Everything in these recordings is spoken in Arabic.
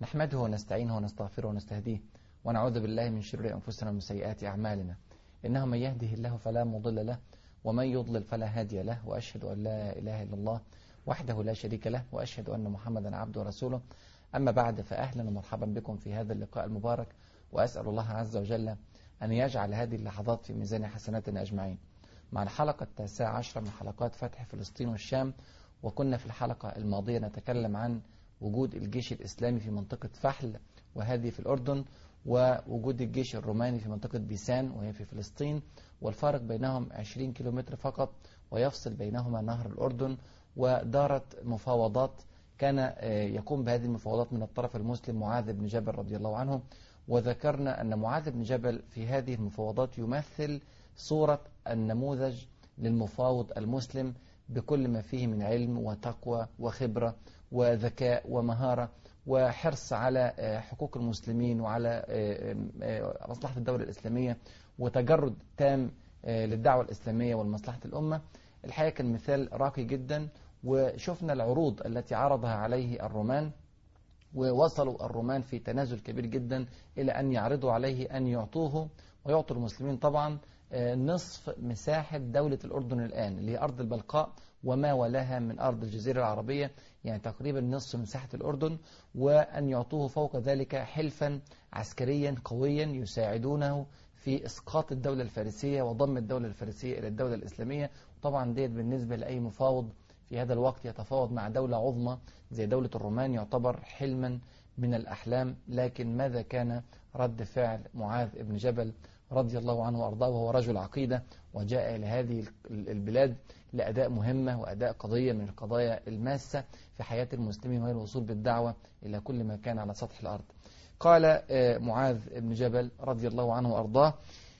نحمده ونستعينه ونستغفره ونستهديه ونعوذ بالله من شرور أنفسنا ومن سيئات أعمالنا. إنه من يهده الله فلا مضل له ومن يضلل فلا هادي له وأشهد أن لا إله إلا الله وحده لا شريك له وأشهد أن محمدا عبده ورسوله. أما بعد فأهلا ومرحبا بكم في هذا اللقاء المبارك وأسأل الله عز وجل أن يجعل هذه اللحظات في ميزان حسناتنا أجمعين. مع الحلقة التاسعة عشرة من حلقات فتح فلسطين والشام وكنا في الحلقة الماضية نتكلم عن وجود الجيش الإسلامي في منطقة فحل وهذه في الأردن ووجود الجيش الروماني في منطقة بيسان وهي في فلسطين والفارق بينهم 20 كيلومتر فقط ويفصل بينهما نهر الأردن ودارت مفاوضات كان يقوم بهذه المفاوضات من الطرف المسلم معاذ بن جبل رضي الله عنه. وذكرنا أن معاذ بن جبل في هذه المفاوضات يمثل صورة النموذج للمفاوض المسلم بكل ما فيه من علم وتقوى وخبرة وذكاء ومهارة وحرص على حقوق المسلمين وعلى مصلحة الدولة الإسلامية وتجرد تام للدعوة الإسلامية والمصلحة الأمة. الحقيقة كان مثال راقي جدا وشفنا العروض التي عرضها عليه الرومان ووصلوا الرومان في تنازل كبير جدا إلى أن يعرضوا عليه أن يعطوه ويعطوا المسلمين طبعا نصف مساحة دولة الأردن الآن اللي هي أرض البلقاء. وما ولاها من أرض الجزيرة العربية يعني تقريبا نصف مساحة الأردن وأن يعطوه فوق ذلك حلفا عسكريا قويا يساعدونه في إسقاط الدولة الفارسية وضم الدولة الفارسية إلى الدولة الإسلامية. طبعا ديت بالنسبة لأي مفاوض في هذا الوقت يتفاوض مع دولة عظمى زي دولة الرومان يعتبر حلما من الأحلام. لكن ماذا كان رد فعل معاذ بن جبل رضي الله عنه وأرضاه؟ وهو رجل عقيدة وجاء إلى هذه البلاد لأداء مهمة وأداء قضية من القضايا الماسة في حياة المسلمين وهي الوصول بالدعوة إلى كل مكان على سطح الأرض. قال معاذ بن جبل رضي الله عنه وأرضاه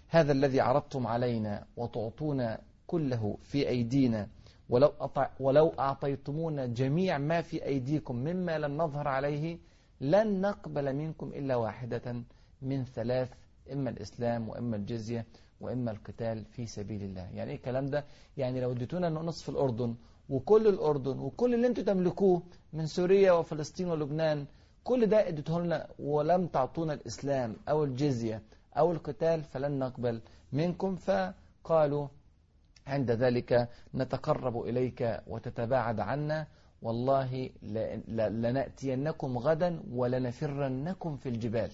هذا الذي عرضتم علينا وتعطونا كله في أيدينا ولو, أطع ولو أعطيتمونا جميع ما في أيديكم مما لم نظهر عليه لن نقبل منكم إلا واحدة من ثلاث إما الإسلام وإما الجزية وإما القتال في سبيل الله. يعني إيه الكلام ده؟ يعني لو اديتونا نصف الأردن وكل الأردن وكل اللي أنتم تملكوه من سوريا وفلسطين ولبنان كل ده اديته لنا ولم تعطونا الإسلام أو الجزية أو القتال فلن نقبل منكم. فقالوا عند ذلك نتقرب إليك وتتباعد عنا. والله لنأتينكم غدا ولنفرنكم في الجبال.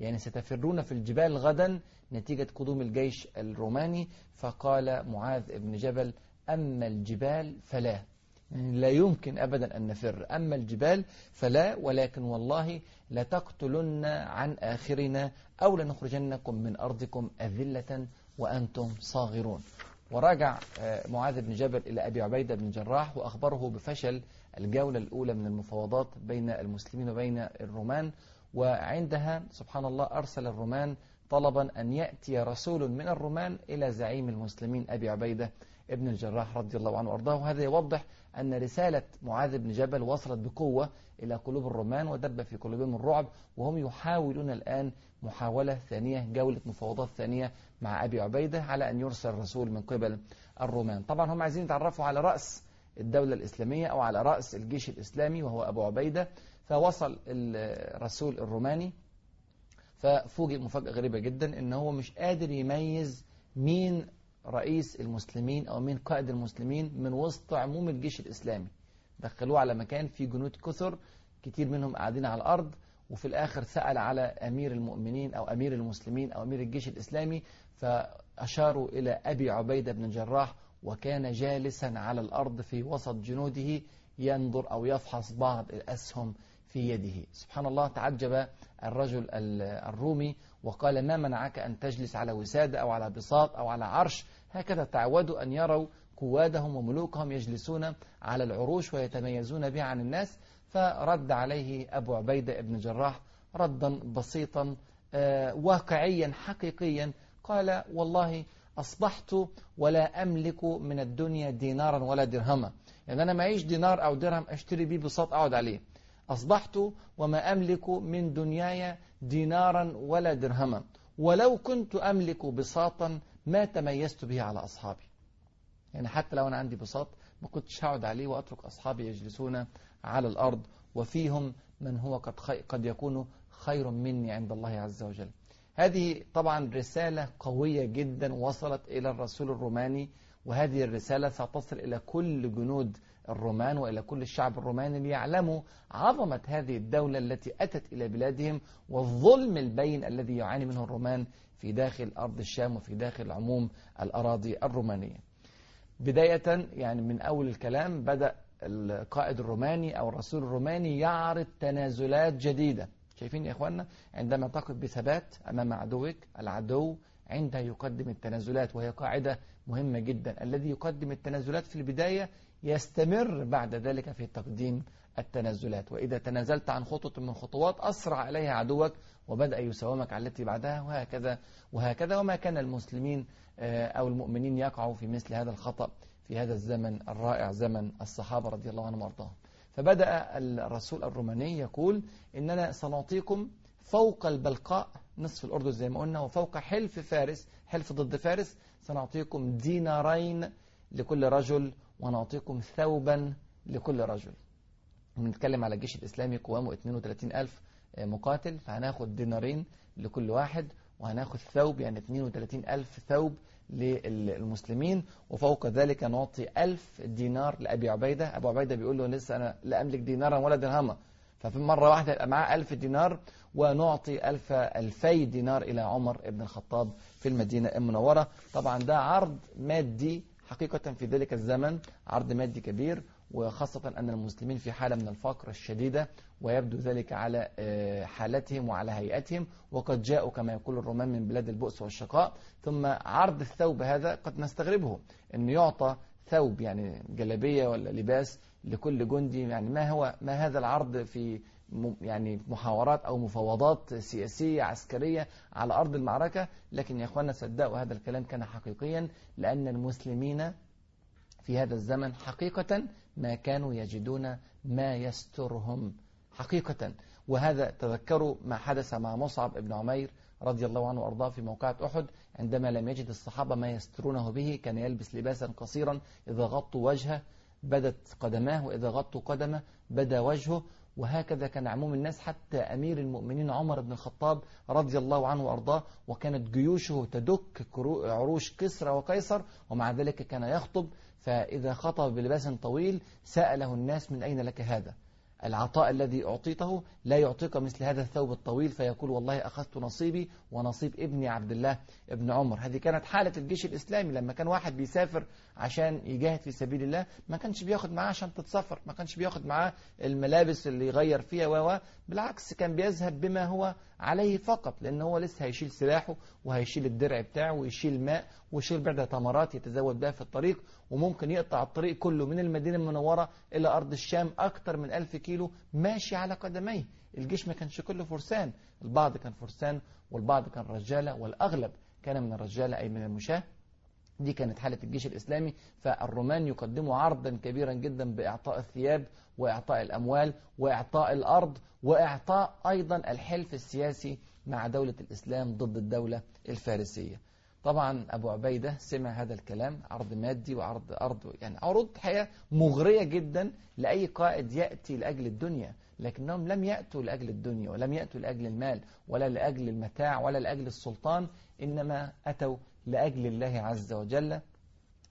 يعني ستفرون في الجبال غدا نتيجة قدوم الجيش الروماني فقال معاذ بن جبل أما الجبال فلا. يعني لا يمكن أبدا أن نفر. أما الجبال فلا ولكن والله لتقتلن عن آخرنا أو لنخرجنكم من أرضكم أذلة وأنتم صاغرون. وراجع معاذ بن جبل إلى أبي عبيدة بن جراح وأخبره بفشل الجولة الأولى من المفاوضات بين المسلمين وبين الرومان وعندها سبحان الله أرسل الرومان طلبا أن يأتي رسول من الرومان إلى زعيم المسلمين أبي عبيدة ابن الجراح رضي الله عنه وأرضاه. وهذا يوضح أن رسالة معاذ بن جبل وصلت بقوة إلى قلوب الرومان ودب في قلوبهم الرعب وهم يحاولون الآن محاولة ثانية جولة مفاوضات ثانية مع أبي عبيدة على أن يرسل رسول من قبل الرومان طبعا هم عايزين يتعرفوا على رأس الدولة الإسلامية أو على رأس الجيش الإسلامي وهو أبو عبيدة. فوصل الرسول الروماني ففوجئ مفاجأة غريبة جدا إن هو مش قادر يميز مين رئيس المسلمين أو مين قائد المسلمين من وسط عموم الجيش الإسلامي. دخلوه على مكان فيه جنود كثر كتير منهم قاعدين على الأرض وفي الآخر سأل على أمير المؤمنين أو أمير المسلمين أو أمير الجيش الإسلامي فأشاروا إلى أبي عبيدة بن الجراح وكان جالسا على الأرض في وسط جنوده ينظر أو يفحص بعض الأسهم في يده. سبحان الله تعجب الرجل الرومي وقال ما منعك أن تجلس على وسادة أو على بساط أو على عرش؟ هكذا تعودوا أن يروا قوادهم وملوكهم يجلسون على العروش ويتميزون بها عن الناس. فرد عليه أبو عبيدة بن جراح ردا بسيطا واقعيا حقيقيا. قال والله أصبحت ولا أملك من الدنيا دينارا ولا درهما. يعني أنا معيش دينار أو درهم أشتري بيه بساط أقعد عليه. أصبحت وما أملك من دنياي دينارا ولا درهما. ولو كنت أملك بساطا ما تميزت به على أصحابي. يعني حتى لو أنا عندي بساط ما كنتش هقعد عليه وأترك أصحابي يجلسون على الأرض. وفيهم من هو قد, قد يكون خير مني عند الله عز وجل. هذه طبعا رسالة قوية جدا وصلت إلى الرسول الروماني. وهذه الرسالة ستصل إلى كل جنود الرومان وإلى كل الشعب الروماني ليعلموا عظمة هذه الدولة التي أتت إلى بلادهم والظلم البين الذي يعاني منه الرومان في داخل أرض الشام وفي داخل عموم الأراضي الرومانية. بداية يعني من أول الكلام بدأ القائد الروماني أو الرسول الروماني يعرض تنازلات جديدة. شايفين يا إخواننا؟ عندما تقف بثبات أمام عدوك العدو عندها يقدم التنازلات وهي قاعدة مهمة جدا الذي يقدم التنازلات في البداية يستمر بعد ذلك في تقديم التنازلات. وإذا تنازلت عن خطوة من خطوات أسرع عليها عدوك وبدأ يساومك على التي بعدها وهكذا وهكذا. وما كان المسلمين أو المؤمنين يقعوا في مثل هذا الخطأ في هذا الزمن الرائع زمن الصحابة رضي الله عنهم وأرضاهم. فبدأ الرسول الروماني يقول إننا سنعطيكم فوق البلقاء نصف الأردن زي ما قلنا وفوق حلف فارس حلف ضد فارس سنعطيكم دينارين لكل رجل ونعطيكم ثوبا لكل رجل. بنتكلم على الجيش الإسلامي قوامه 32 ألف مقاتل فهناخد دينارين لكل واحد وهناخد ثوب يعني 32 ألف ثوب للمسلمين وفوق ذلك نعطي ألف دينار لأبي عبيدة. أبو عبيدة بيقول له لسه أنا لا أملك دينارا ولا درهما. ففي مرة واحدة يبقى معاه ألف دينار ونعطي ألف ألفي دينار إلى عمر بن الخطاب في المدينة المنورة. طبعا ده عرض مادي حقيقة في ذلك الزمن عرض مادي كبير وخاصة أن المسلمين في حالة من الفقر الشديدة ويبدو ذلك على حالتهم وعلى هيئتهم. وقد جاءوا كما يقول الرومان من بلاد البؤس والشقاء. ثم عرض الثوب هذا قد نستغربه أنه يعطى ثوب يعني جلبية ولا لباس لكل جندي. يعني ما هو ما هذا العرض في يعني محاورات أو مفاوضات سياسية عسكرية على أرض المعركة لكن يا أخوانا صدقوا هذا الكلام كان حقيقيا لأن المسلمين في هذا الزمن حقيقة ما كانوا يجدون ما يسترهم. حقيقة. وهذا تذكروا ما حدث مع مصعب بن عمير رضي الله عنه وأرضاه في موقعة أحد عندما لم يجد الصحابة ما يسترونه به كان يلبس لباسا قصيرا إذا غطوا وجهه بدت قدماه وإذا غطوا قدمه بدا وجهه وهكذا كان عموم الناس حتى أمير المؤمنين عمر بن الخطاب رضي الله عنه وأرضاه وكانت جيوشه تدك عروش كسرى وقيصر ومع ذلك كان يخطب فإذا خطب بلباس طويل سأله الناس من أين لك هذا؟ العطاء الذي أعطيته لا يعطيك مثل هذا الثوب الطويل فيقول والله أخذت نصيبي ونصيب ابني عبد الله ابن عمر. هذه كانت حالة الجيش الإسلامي لما كان واحد بيسافر عشان يجاهد في سبيل الله ما كانش بياخد معاه عشان تتسافر ما كانش بياخد معاه الملابس اللي يغير فيها و بالعكس كان بيذهب بما هو عليه فقط لأن هو لسه هيشيل سلاحه وهيشيل الدرع بتاعه ويشيل ماء ويشيل بعدة تمرات يتزود بها في الطريق وممكن يقطع الطريق كله من المدينة المنورة إلى أرض الشام أكثر من ألف كيلو ماشي على قدميه. الجيش ما كانش كله فرسان البعض كان فرسان والبعض كان رجالة والأغلب كان من الرجالة أي من المشاة. دي كانت حالة الجيش الإسلامي فالرومان يقدموا عرضا كبيرا جدا بإعطاء الثياب وإعطاء الأموال وإعطاء الأرض وإعطاء أيضا الحلف السياسي مع دولة الإسلام ضد الدولة الفارسية. طبعا أبو عبيدة سمع هذا الكلام عرض مادي وعرض أرض يعني عروض حياة مغرية جدا لأي قائد يأتي لأجل الدنيا لكنهم لم يأتوا لأجل الدنيا ولم يأتوا لأجل المال ولا لأجل المتاع ولا لأجل السلطان إنما أتوا لأجل الله عز وجل.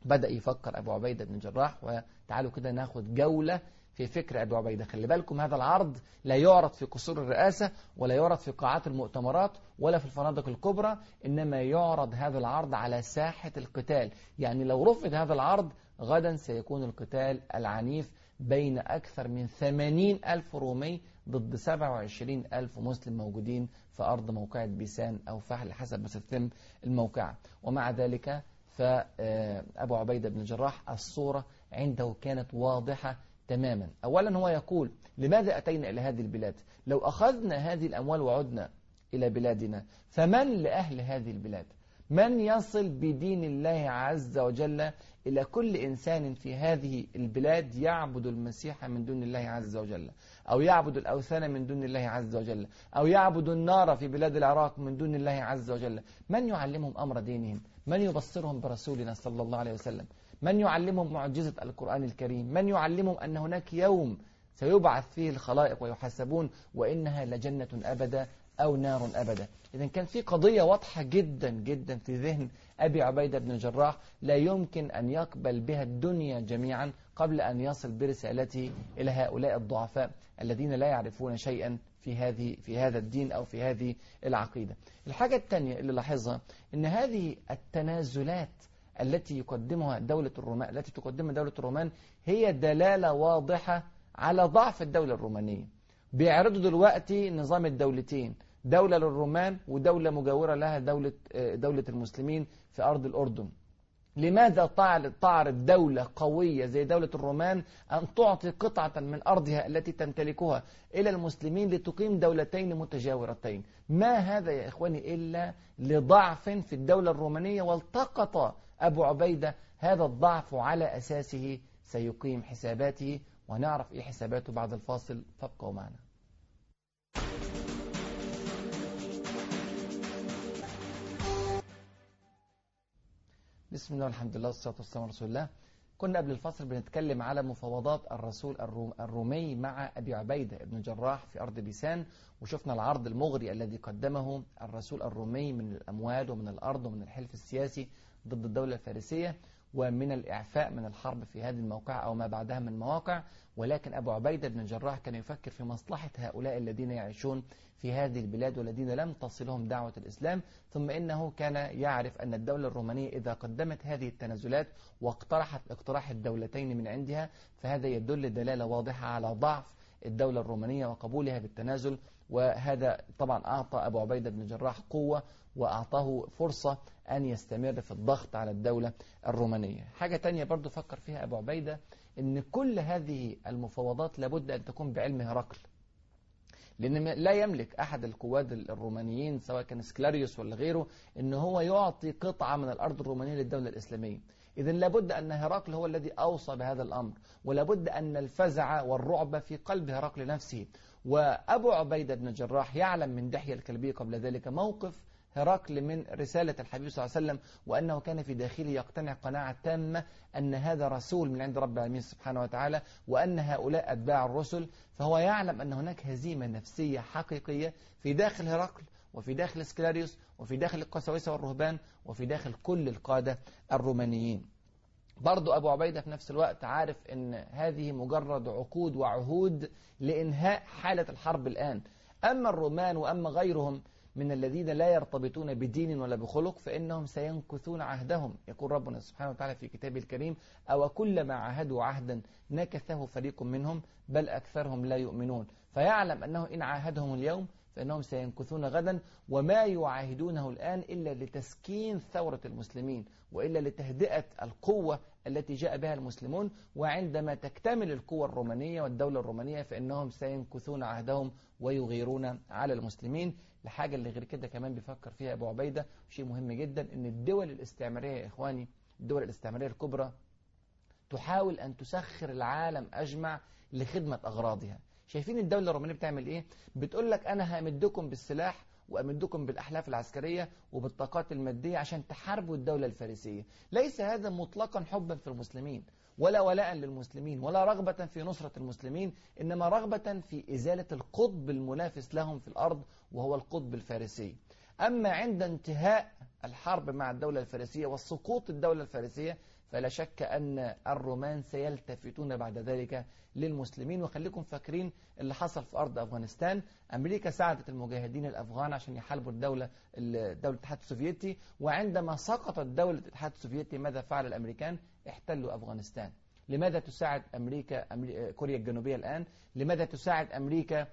بدأ يفكر أبو عبيدة بن جراح وتعالوا كده ناخد جولة في فكر أبو عبيدة. خلي بالكم هذا العرض لا يعرض في قصور الرئاسة ولا يعرض في قاعات المؤتمرات ولا في الفنادق الكبرى إنما يعرض هذا العرض على ساحة القتال. يعني لو رفض هذا العرض غدا سيكون القتال العنيف بين أكثر من 80 ألف رومي ضد 27 ألف مسلم موجودين في أرض موقعة بيسان أو فحل حسب ما ستتم الموقعة ومع ذلك فأبو عبيدة بن الجراح الصورة عنده كانت واضحة تماما. أولا هو يقول لماذا أتينا إلى هذه البلاد؟ لو أخذنا هذه الأموال وعدنا إلى بلادنا. فمن لأهل هذه البلاد؟ من يصل بدين الله عز وجل إلى كل إنسان في هذه البلاد يعبد المسيح من دون الله عز وجل أو يعبد الأوثان من دون الله عز وجل أو يعبد النار في بلاد العراق من دون الله عز وجل؟ من يعلمهم أمر دينهم؟ من يبصرهم برسولنا صلى الله عليه وسلم؟ من يعلمهم معجزة القرآن الكريم؟ من يعلمهم أن هناك يوم سيبعث فيه الخلائق ويحاسبون وإنها لجنة أبدا؟ أو نار أبدا. إذا كان في قضية واضحة جدا جدا في ذهن أبي عبيدة بن الجراح. لا يمكن أن يقبل بها الدنيا جميعا قبل أن يصل برسالته إلى هؤلاء الضعفاء الذين لا يعرفون شيئا في هذه في هذا الدين أو في هذه العقيدة. الحاجة الثانية اللي لاحظها أن هذه التنازلات التي يقدمها دولة الرومان التي تقدمها دولة الرومان هي دلالة واضحة على ضعف الدولة الرومانية. بيعرضوا دلوقتي نظام الدولتين دولة للرومان ودولة مجاورة لها دولة دولة المسلمين في أرض الأردن. لماذا تعرض دولة قوية زي دولة الرومان أن تعطي قطعة من أرضها التي تمتلكها إلى المسلمين لتقيم دولتين متجاورتين؟ ما هذا يا إخواني إلا لضعف في الدولة الرومانية؟ والتقط أبو عبيدة هذا الضعف على أساسه سيقيم حساباته ونعرف إيه حساباته بعد الفاصل. فابقوا معنا. بسم الله والحمد لله والصلاة والسلام على رسول الله. كنا قبل الفصل بنتكلم على مفاوضات الرسول الرومي مع أبي عبيدة بن جراح في أرض بيسان وشفنا العرض المغري الذي قدمه الرسول الرومي من الأموال ومن الأرض ومن الحلف السياسي ضد الدولة الفارسية ومن الإعفاء من الحرب في هذه الموقع أو ما بعدها من مواقع. ولكن أبو عبيدة بن الجراح كان يفكر في مصلحة هؤلاء الذين يعيشون في هذه البلاد والذين لم تصلهم دعوة الإسلام. ثم إنه كان يعرف أن الدولة الرومانية إذا قدمت هذه التنازلات واقترحت اقتراح الدولتين من عندها فهذا يدل دلالة واضحة على ضعف الدولة الرومانية وقبولها بالتنازل. وهذا طبعا أعطى أبو عبيدة بن الجراح قوة وأعطاه فرصة أن يستمر في الضغط على الدولة الرومانية. حاجة تانية برضو فكر فيها أبو عبيدة أن كل هذه المفاوضات لابد أن تكون بعلم هرقل. لأن لا يملك أحد القواد الرومانيين سواء كان سكلاريوس ولا غيره أن هو يعطي قطعة من الأرض الرومانية للدولة الإسلامية. إذا لابد أن هرقل هو الذي أوصى بهذا الأمر ولابد أن الفزع والرعب في قلب هرقل نفسه. وأبو عبيدة بن الجراح يعلم من دحية الكلبي قبل ذلك موقف هرقل من رسالة الحبيب صلى الله عليه وسلم وأنه كان في داخله يقتنع قناعة تامة أن هذا رسول من عند رب العالمين سبحانه وتعالى وأن هؤلاء أتباع الرسل فهو يعلم أن هناك هزيمة نفسية حقيقية في داخل هرقل وفي داخل سكلاريوس وفي داخل القساوسة والرهبان وفي داخل كل القادة الرومانيين. برضو أبو عبيدة في نفس الوقت عارف أن هذه مجرد عقود وعهود لإنهاء حالة الحرب الآن. أما الرومان وأما غيرهم من الذين لا يرتبطون بدين ولا بخلق فإنهم سينكثون عهدهم. يقول ربنا سبحانه وتعالى في كتابه الكريم أو كلما عاهدوا عهدا نكثه فريق منهم بل أكثرهم لا يؤمنون. فيعلم أنه إن عاهدهم اليوم فإنهم سينكثون غدا وما يعاهدونه الآن إلا لتسكين ثورة المسلمين وإلا لتهدئة القوة التي جاء بها المسلمون. وعندما تكتمل القوة الرومانية والدولة الرومانية فإنهم سينكثون عهدهم ويغيرون على المسلمين. الحاجة اللي غير كده كمان بيفكر فيها أبو عبيدة شيء مهم جدا أن الدول الاستعمارية يا إخواني الدول الاستعمارية الكبرى تحاول أن تسخر العالم أجمع لخدمة أغراضها. شايفين الدولة الرومانية بتعمل إيه؟ بتقول لك أنا همدكم بالسلاح وأمدكم بالأحلاف العسكرية وبالطاقات المادية عشان تحاربوا الدولة الفارسية. ليس هذا مطلقا حبا في المسلمين. ولا ولاء للمسلمين ولا رغبة في نصرة المسلمين إنما رغبة في إزالة القطب المنافس لهم في الأرض وهو القطب الفارسي. أما عند انتهاء الحرب مع الدولة الفارسية وسقوط الدولة الفارسية فلا شك أن الرومان سيلتفتون بعد ذلك للمسلمين وخليكم فاكرين اللي حصل في أرض أفغانستان أمريكا ساعدت المجاهدين الأفغان عشان يحاربوا الدولة دولة الاتحاد السوفيتي وعندما سقطت دولة الاتحاد السوفيتي ماذا فعل الأمريكان؟ احتلوا أفغانستان لماذا تساعد أمريكا, كوريا الجنوبية الآن؟ لماذا تساعد أمريكا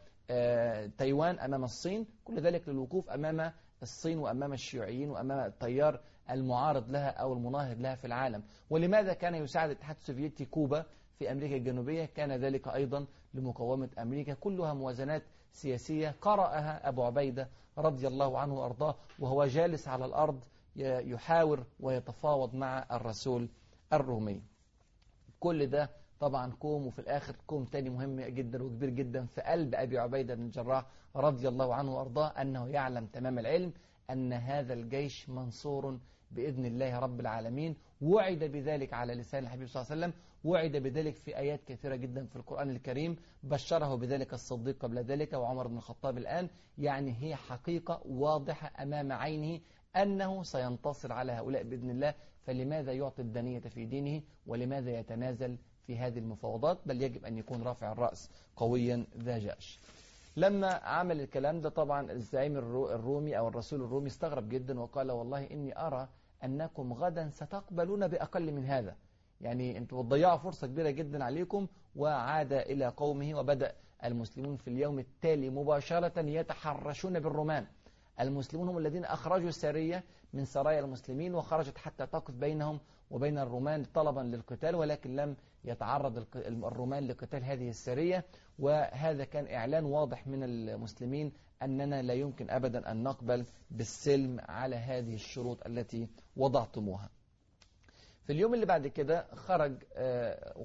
تايوان أمام الصين؟ كل ذلك للوقوف أمام الصين وأمام الشيوعيين وأمام التيار المعارض لها أو المناهض لها في العالم. ولماذا كان يساعد الاتحاد السوفيتي كوبا في أمريكا الجنوبية؟ كان ذلك أيضا لمقاومة أمريكا. كلها موازنات سياسية قرأها أبو عبيدة رضي الله عنه وأرضاه وهو جالس على الأرض يحاور ويتفاوض مع الرسول الرومي. كل ده طبعا كوم وفي الآخر كوم تاني مهم جدا وكبير جدا في قلب أبي عبيدة بن الجراح رضي الله عنه وأرضاه أنه يعلم تمام العلم أن هذا الجيش منصور بإذن الله رب العالمين. وعد بذلك على لسان الحبيب صلى الله عليه وسلم. وعد بذلك في آيات كثيرة جدا في القرآن الكريم. بشره بذلك الصديق قبل ذلك وعمر بن الخطاب الآن. يعني هي حقيقة واضحة أمام عينه أنه سينتصر على هؤلاء بإذن الله. فلماذا يعطي الدنية في دينه؟ ولماذا يتنازل في هذه المفاوضات؟ بل يجب أن يكون رافع الرأس قويا ذا جأش. لما عمل الكلام ده طبعا الزعيم الرومي أو الرسول الرومي استغرب جدا وقال والله إني أرى أنكم غدا ستقبلون بأقل من هذا. يعني أنتوا بتضيعوا فرصة كبيرة جدا عليكم وعاد إلى قومه وبدأ المسلمون في اليوم التالي مباشرة يتحرشون بالرومان المسلمون هم الذين أخرجوا السرية من سرايا المسلمين وخرجت حتى تقف بينهم وبين الرومان طلبا للقتال ولكن لم يتعرض الرومان لقتال هذه السرية. وهذا كان إعلان واضح من المسلمين أننا لا يمكن أبدا أن نقبل بالسلم على هذه الشروط التي وضعتموها. في اليوم اللي بعد كده خرج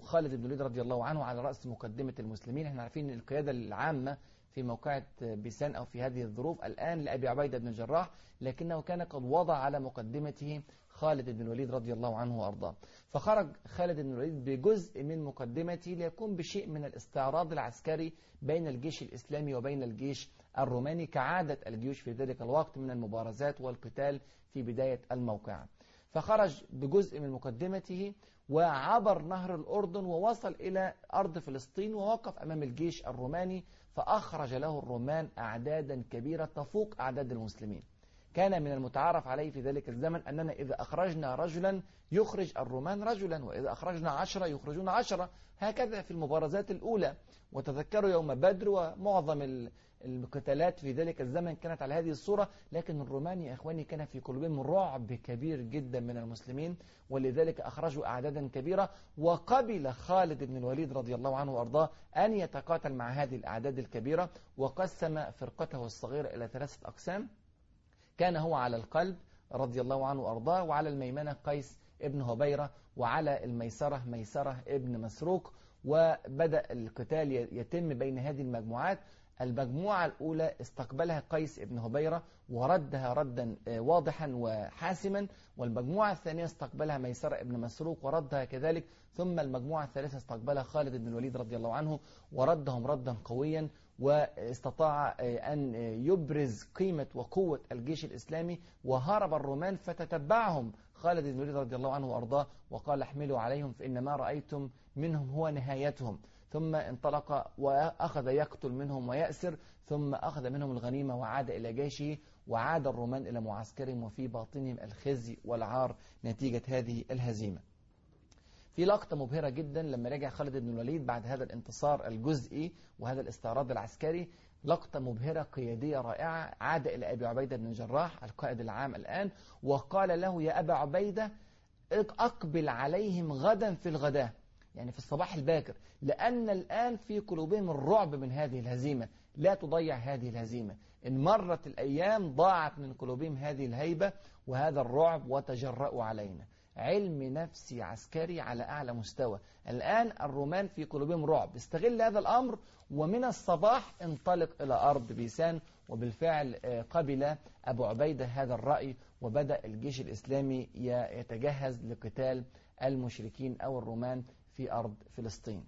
خالد بن الوليد رضي الله عنه على رأس مقدمة المسلمين. إحنا عارفين القيادة العامة في موقعة بيسان أو في هذه الظروف الآن لأبي عبيدة بن الجراح لكنه كان قد وضع على مقدمته خالد بن الوليد رضي الله عنه وأرضاه. فخرج خالد بن الوليد بجزء من مقدمته ليكون بشيء من الاستعراض العسكري بين الجيش الإسلامي وبين الجيش الروماني كعادة الجيوش في ذلك الوقت من المبارزات والقتال في بداية الموقعة فخرج بجزء من مقدمته وعبر نهر الأردن ووصل إلى أرض فلسطين ووقف أمام الجيش الروماني فأخرج له الرومان أعدادا كبيرة تفوق أعداد المسلمين. كان من المتعارف عليه في ذلك الزمن أننا إذا أخرجنا رجلا يخرج الرومان رجلا وإذا أخرجنا عشرة يخرجون عشرة. هكذا في المبارزات الأولى. وتذكروا يوم بدر ومعظم القتالات في ذلك الزمن كانت على هذه الصورة. لكن الرومان يا إخواني كان في قلوبهم رعب كبير جدا من المسلمين. ولذلك أخرجوا أعدادا كبيرة. وقبل خالد بن الوليد رضي الله عنه وأرضاه أن يتقاتل مع هذه الأعداد الكبيرة. وقسم فرقته الصغيرة إلى ثلاثة أقسام. كان هو على القلب رضي الله عنه وأرضاه وعلى الميمنة قيس ابن هبيرة وعلى الميسرة ميسرة ابن مسروق وبدأ القتال يتم بين هذه المجموعات. المجموعة الأولى استقبلها قيس ابن هبيرة وردها ردا واضحا وحاسما والمجموعة الثانية استقبلها ميسرة ابن مسروق وردها كذلك. ثم المجموعة الثالثة استقبلها خالد بن الوليد رضي الله عنه وردهم ردا قويا واستطاع أن يبرز قيمة وقوة الجيش الإسلامي وهرب الرومان فتتبعهم. خالد بن الوليد رضي الله عنه وأرضاه وقال احملوا عليهم فإن ما رأيتم منهم هو نهايتهم. ثم انطلق وأخذ يقتل منهم ويأسر ثم أخذ منهم الغنيمة وعاد إلى جيشه وعاد الرومان إلى معسكرهم وفي باطنهم الخزي والعار نتيجة هذه الهزيمة. في لقطة مبهرة جدا لما رجع خالد بن الوليد بعد هذا الانتصار الجزئي وهذا الاستعراض العسكري. لقطة مبهرة قيادية رائعة. عاد إلى أبي عبيدة بن الجراح القائد العام الآن وقال له يا أبا عبيدة أقبل عليهم غدا في الغداء. يعني في الصباح الباكر. لأن الآن في قلوبهم الرعب من هذه الهزيمة. لا تضيع هذه الهزيمة. إن مرت الأيام ضاعت من قلوبهم هذه الهيبة وهذا الرعب وتجرأوا علينا. علم نفسي عسكري على أعلى مستوى. الآن الرومان في قلوبهم رعب. استغل هذا الأمر ومن الصباح انطلق إلى أرض بيسان وبالفعل قبل أبو عبيدة هذا الرأي وبدأ الجيش الإسلامي يتجهز لقتال المشركين أو الرومان في أرض فلسطين.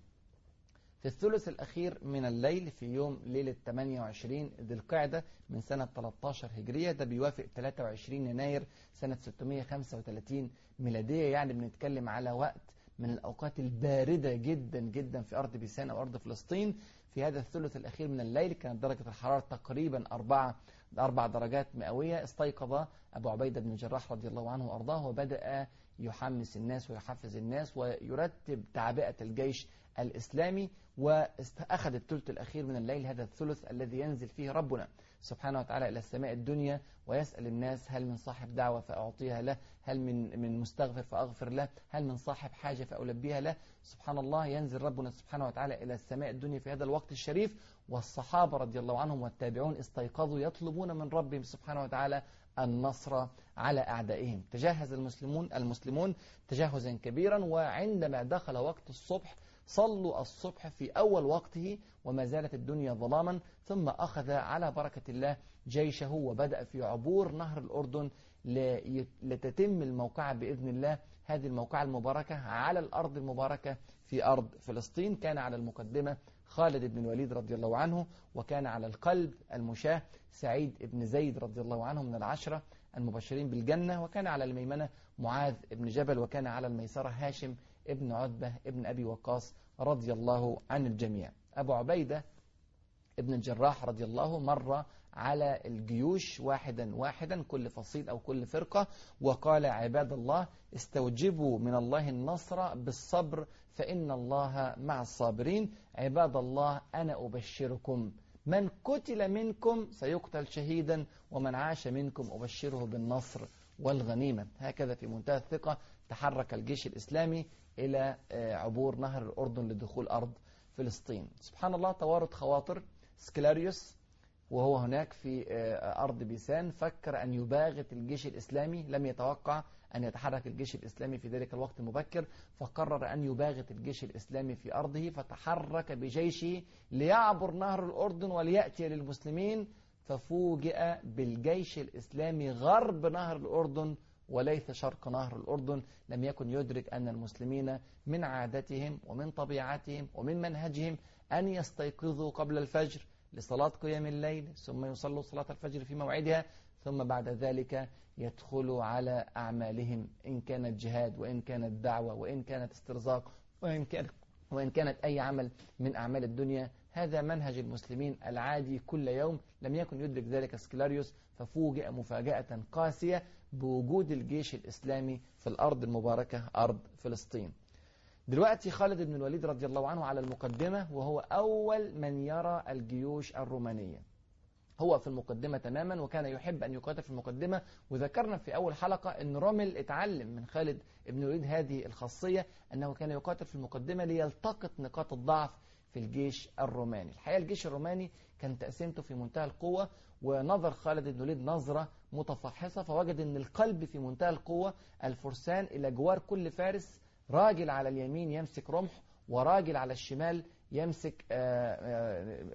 في الثلث الأخير من الليل في يوم ليلة 28 ذي القعدة من سنة 13 هجرية. ده بيوافق 23 يناير سنة 635 ميلادية. يعني بنتكلم على وقت من الأوقات الباردة جدا جدا في أرض بيسان أو أرض فلسطين. في هذا الثلث الأخير من الليل كانت درجة الحرارة تقريبا أربعة أربع درجات مئوية. استيقظ أبو عبيدة بن الجراح رضي الله عنه وأرضاه وبدأ يحمس الناس ويحفز الناس ويرتب تعبئة الجيش الإسلامي. وأخذ الثلث الأخير من الليل هذا الثلث الذي ينزل فيه ربنا سبحانه وتعالى إلى السماء الدنيا ويسأل الناس هل من صاحب دعوة فأعطيها له هل من من مستغفر فأغفر له هل من صاحب حاجة فألبيها له. سبحان الله ينزل ربنا سبحانه وتعالى إلى السماء الدنيا في هذا الوقت الشريف والصحابة رضي الله عنهم والتابعون استيقظوا يطلبون من ربهم سبحانه وتعالى النصر على أعدائهم. تجهز المسلمون المسلمون تجهزا كبيرا وعندما دخل وقت الصبح صلوا الصبح في أول وقته وما زالت الدنيا ظلاما ثم أخذ على بركة الله جيشه وبدأ في عبور نهر الأردن لتتم الموقعة بإذن الله. هذه الموقعة المباركة على الأرض المباركة في أرض فلسطين. كان على المقدمة خالد بن الوليد رضي الله عنه وكان على القلب المشاة سعيد بن زيد رضي الله عنه من العشرة المبشرين بالجنة وكان على الميمنة معاذ بن جبل وكان على الميسرة هاشم ابن عتبة ابن أبي وقاص رضي الله عن الجميع. أبو عبيدة ابن الجراح رضي الله مر على الجيوش واحدا واحدا كل فصيل أو كل فرقة وقال عباد الله استوجبوا من الله النصر بالصبر فإن الله مع الصابرين. عباد الله أنا أبشركم. من قتل منكم سيقتل شهيدا ومن عاش منكم أبشره بالنصر والغنيمة. هكذا في منتهى الثقة تحرك الجيش الإسلامي إلى عبور نهر الأردن لدخول أرض فلسطين. سبحان الله توارد خواطر سكلاريوس وهو هناك في أرض بيسان فكر أن يباغت الجيش الإسلامي لم يتوقع أن يتحرك الجيش الإسلامي في ذلك الوقت المبكر فقرر أن يباغت الجيش الإسلامي في أرضه فتحرك بجيشه ليعبر نهر الأردن وليأتي للمسلمين. ففوجئ بالجيش الإسلامي غرب نهر الأردن وليس شرق نهر الأردن لم يكن يدرك أن المسلمين من عادتهم ومن طبيعتهم ومن منهجهم أن يستيقظوا قبل الفجر لصلاة قيام الليل ثم يصلوا صلاة الفجر في موعدها ثم بعد ذلك يدخلوا على أعمالهم إن كانت جهاد وإن كانت دعوة وإن كانت استرزاق وإن كانت وإن كانت أي عمل من أعمال الدنيا. هذا منهج المسلمين العادي كل يوم لم يكن يدرك ذلك سكلاريوس ففوجئ مفاجأة قاسية بوجود الجيش الإسلامي في الأرض المباركة أرض فلسطين. دلوقتي خالد بن الوليد رضي الله عنه على المقدمة وهو أول من يرى الجيوش الرومانية. هو في المقدمة تماما وكان يحب أن يقاتل في المقدمة. وذكرنا في أول حلقة أن رومل اتعلم من خالد بن الوليد هذه الخاصية أنه كان يقاتل في المقدمة ليلتقط نقاط الضعف في الجيش الروماني. الحقيقة الجيش الروماني كان تقسيمته في منتهى القوة ونظر خالد بن الوليد نظرة متفحصة فوجد أن القلب في منتهى القوة الفرسان إلى جوار كل فارس راجل على اليمين يمسك رمح وراجل على الشمال يمسك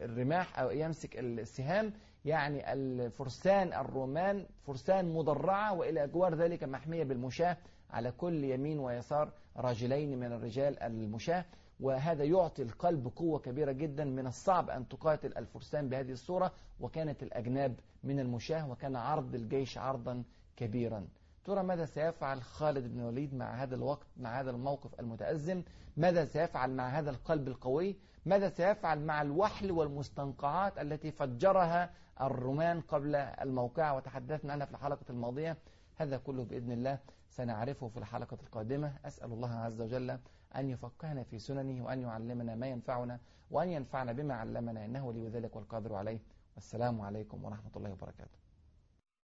الرماح أو يمسك السهام يعني الفرسان الرومان فرسان مدرعة وإلى أجوار ذلك محمية بالمشاة على كل يمين ويسار راجلين من الرجال المشاة وهذا يعطي القلب قوة كبيرة جدا من الصعب أن تقاتل الفرسان بهذه الصورة وكانت الأجناب من المشاة وكان عرض الجيش عرضا كبيرا. ترى ماذا سيفعل خالد بن الوليد مع هذا الوقت مع هذا الموقف المتأزم؟ ماذا سيفعل مع هذا القلب القوي؟ ماذا سيفعل مع الوحل والمستنقعات التي فجرها الرومان قبل الموقعة وتحدثنا عنها في الحلقة الماضية. هذا كله بإذن الله سنعرفه في الحلقة القادمة. أسأل الله عز وجل أن يفقهنا في سننه وأن يعلمنا ما ينفعنا وأن ينفعنا بما علمنا إنه لي ذلك والقادر عليه. والسلام عليكم ورحمة الله وبركاته.